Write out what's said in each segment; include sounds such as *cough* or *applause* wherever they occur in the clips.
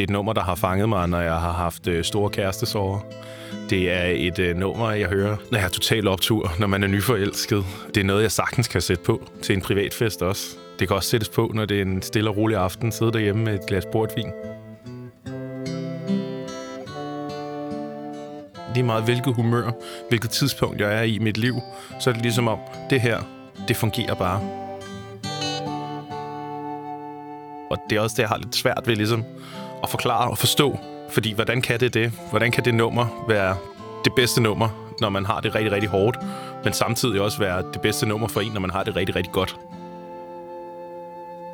Det er et nummer, der har fanget mig, når jeg har haft øh, store kærestesorger. Det er et øh, nummer, jeg hører, når jeg har total optur, når man er nyforelsket. Det er noget, jeg sagtens kan sætte på til en privatfest også. Det kan også sættes på, når det er en stille og rolig aften, sidde derhjemme med et glas portvin. Lige meget hvilket humør, hvilket tidspunkt jeg er i mit liv, så er det ligesom om, det her, det fungerer bare. Og det er også det, jeg har lidt svært ved ligesom at forklare og forstå. Fordi hvordan kan det det? Hvordan kan det nummer være det bedste nummer, når man har det rigtig, rigtig hårdt, men samtidig også være det bedste nummer for en, når man har det rigtig, rigtig godt?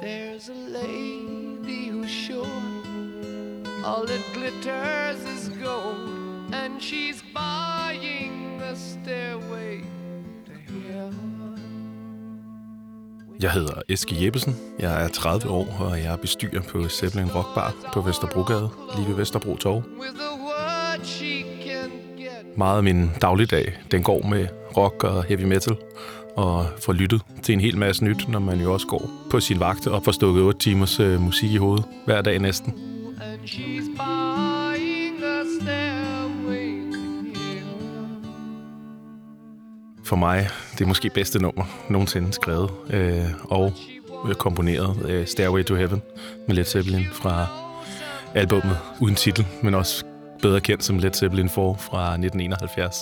There's a lady who's sure all it glitters is gold, and she's buying a stairway to heaven jeg hedder Eske Jeppesen. Jeg er 30 år, og jeg er bestyrer på Zeppelin Rock Bar på Vesterbrogade, lige ved Vesterbro Torv. Meget af min dagligdag, den går med rock og heavy metal, og får lyttet til en hel masse nyt, når man jo også går på sin vagt og får stukket 8 timers øh, musik i hovedet hver dag næsten. And she's for mig det måske bedste nummer nogensinde skrevet øh, og øh, komponeret øh, Stairway to Heaven med Led Zeppelin fra albummet uden titel, men også bedre kendt som Led Zeppelin 4 fra 1971.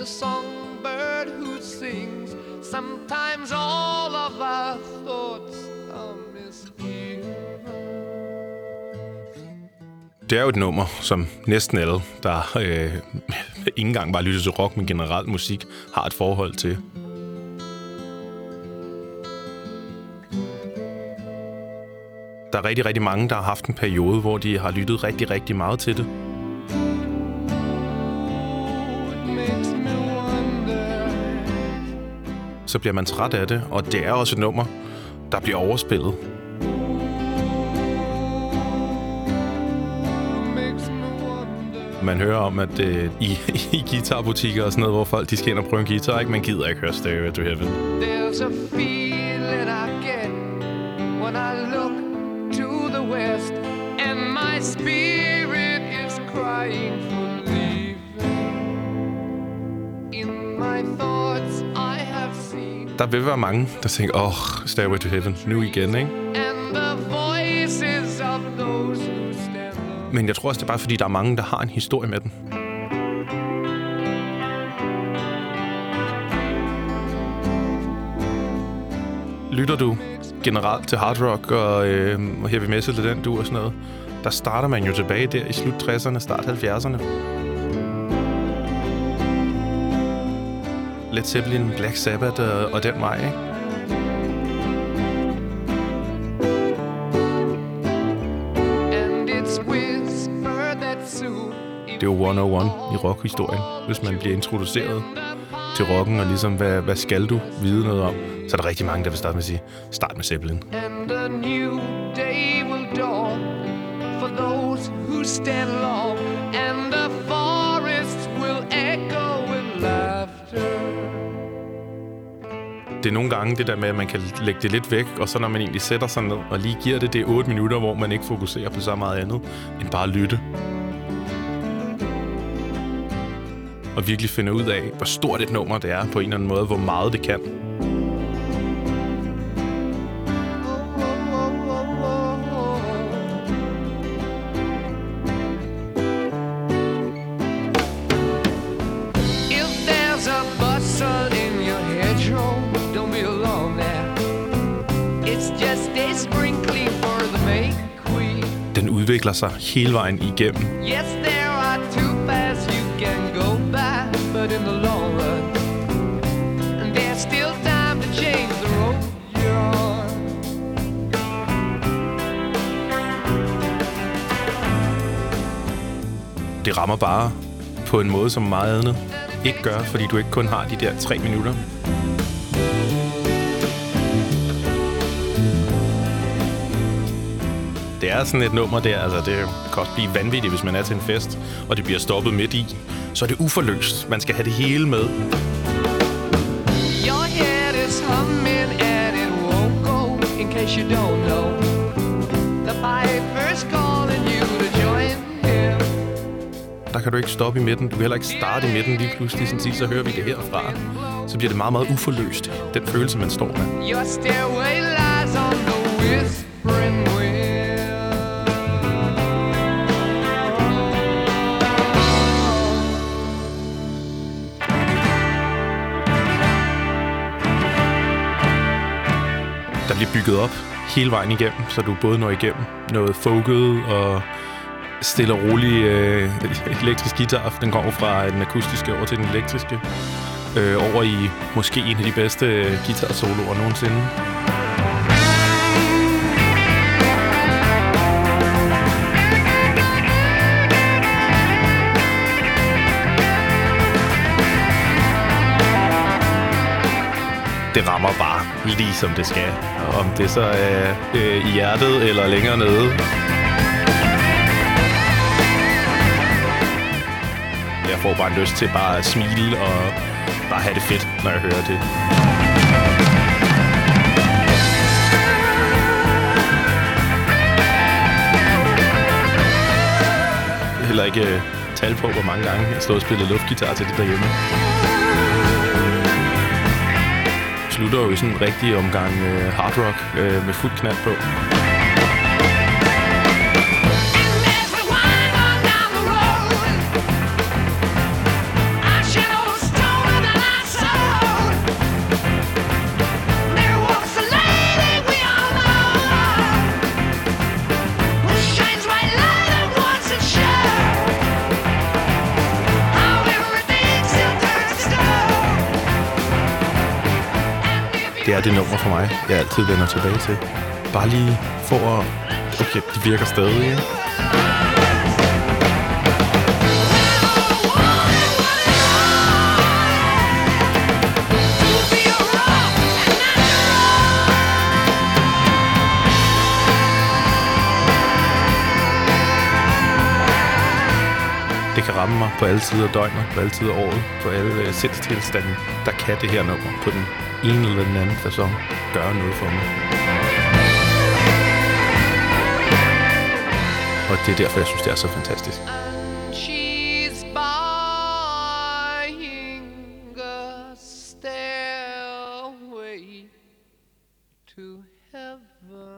a songbird who sings. Sometimes all of our thoughts Det er jo et nummer, som næsten alle, der øh, *laughs* ikke engang bare lytter til rock, men generelt musik, har et forhold til. Der er rigtig, rigtig mange, der har haft en periode, hvor de har lyttet rigtig, rigtig meget til det. Så bliver man træt af det, og det er også et nummer, der bliver overspillet. Man hører om, at øh, i, *laughs* i guitarbutikker og sådan noget, hvor folk de skal ind og prøve en guitar, ikke? man gider ikke høre Stairway to Heaven. There's a feeling I get when I look to the west and my spirit is crying for leaving. In my thoughts I have seen Der vil være mange, der tænker, åh, oh, Stairway to Heaven, nu igen, ikke? Men jeg tror også, det er bare fordi, der er mange, der har en historie med den. Lytter du generelt til hard rock og, øh, og heavy metal den du og sådan noget, der starter man jo tilbage der i slut 60'erne, start 70'erne. Led Zeppelin, Black Sabbath og, og den vej, ikke? Det er jo 101 i rockhistorien, hvis man bliver introduceret til rocken, og ligesom, hvad, hvad skal du vide noget om? Så er der rigtig mange, der vil starte med at sige, start med Zeppelin. And a new day will dawn for those who stand long, and the forest will echo with laughter. Det er nogle gange det der med, at man kan lægge det lidt væk, og så når man egentlig sætter sig ned og lige giver det det 8 minutter, hvor man ikke fokuserer på så meget andet, end bare at lytte, og virkelig finde ud af, hvor stort et nummer det er på en eller anden måde, hvor meget det kan. Den udvikler sig hele vejen igennem. Yes, but in the long run, and there's still time to change the road you're on. Det rammer bare på en måde, som meget andet ikke gør, fordi du ikke kun har de der tre minutter. Det er sådan et nummer der, altså det kan også blive vanvittigt, hvis man er til en fest, og det bliver stoppet midt i. Så er det uforløst. Man skal have det hele med. Your head is humming and it won't go. In case you don't know, the piper's calling you to join him. Der kan du ikke stoppe i midten. Du kan heller ikke starte i midten lige pludselig. Sådan så hører vi det herfra. Så bliver det meget, meget uforløst. Den følelse, man står med. Your stairway lies on the whispering bliver bygget op hele vejen igennem, så du både når igennem noget folket og stille og rolig øh, *laughs* elektrisk guitar. Den kommer fra den akustiske over til den elektriske. Øh, over i måske en af de bedste øh, guitar-soloer nogensinde. det rammer bare lige som det skal. Om det så er øh, i hjertet eller længere nede. Jeg får bare lyst til bare at smile og bare have det fedt, når jeg hører det. heller ikke øh, tal på, hvor mange gange jeg har stået og spillet luftgitar til det derhjemme slutter jo i sådan en rigtig omgang øh, hard rock øh, med fuld knald på. Det er det nummer for mig, jeg altid vender tilbage til. Bare lige for at... Okay, det virker stadig, ikke? Ramme mig på alle tider af døgnet, på alle tider af året, på alle øh, sindstilstande. Der kan det her nummer på den ene eller den anden façon gøre noget for mig. Og det er derfor, jeg synes, det er så fantastisk. to heaven.